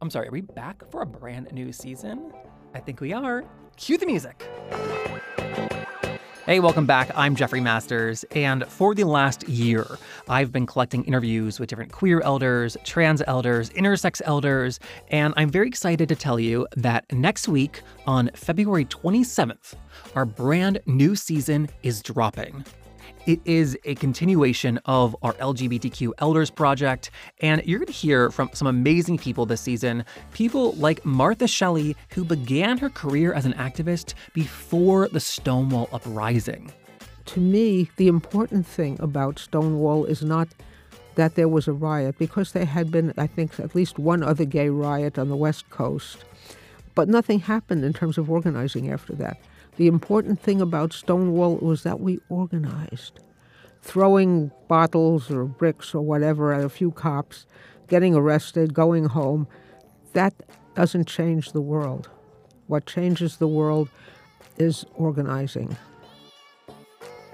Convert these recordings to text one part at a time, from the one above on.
I'm sorry, are we back for a brand new season? I think we are. Cue the music. Hey, welcome back. I'm Jeffrey Masters, and for the last year, I've been collecting interviews with different queer elders, trans elders, intersex elders, and I'm very excited to tell you that next week, on February 27th, our brand new season is dropping. It is a continuation of our LGBTQ Elders Project, and you're going to hear from some amazing people this season. People like Martha Shelley, who began her career as an activist before the Stonewall Uprising. To me, the important thing about Stonewall is not that there was a riot, because there had been, I think, at least one other gay riot on the West Coast. But nothing happened in terms of organizing after that. The important thing about Stonewall was that we organized. Throwing bottles or bricks or whatever at a few cops, getting arrested, going home, that doesn't change the world. What changes the world is organizing.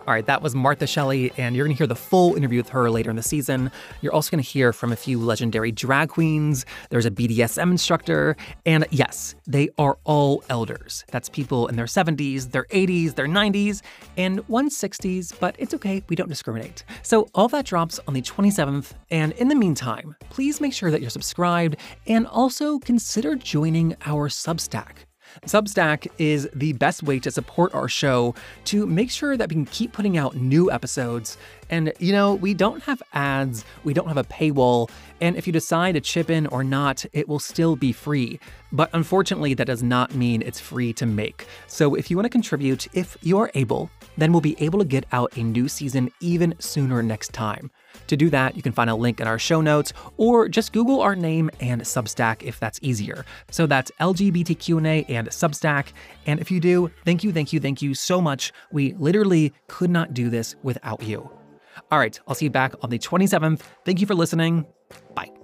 All right, that was Martha Shelley, and you're going to hear the full interview with her later in the season. You're also going to hear from a few legendary drag queens. There's a BDSM instructor, and yes, they are all elders. That's people in their 70s, their 80s, their 90s, and 160s, but it's okay, we don't discriminate. So all that drops on the 27th, and in the meantime, please make sure that you're subscribed and also consider joining our Substack. Substack is the best way to support our show to make sure that we can keep putting out new episodes. And, you know, we don't have ads, we don't have a paywall, and if you decide to chip in or not, it will still be free. But unfortunately, that does not mean it's free to make. So if you want to contribute, if you are able, then we'll be able to get out a new season even sooner next time. To do that, you can find a link in our show notes or just Google our name and Substack if that's easier. So that's LGBTQ&A and Substack. And if you do, thank you, thank you, thank you so much. We literally could not do this without you. All right, I'll see you back on the 27th. Thank you for listening. Bye.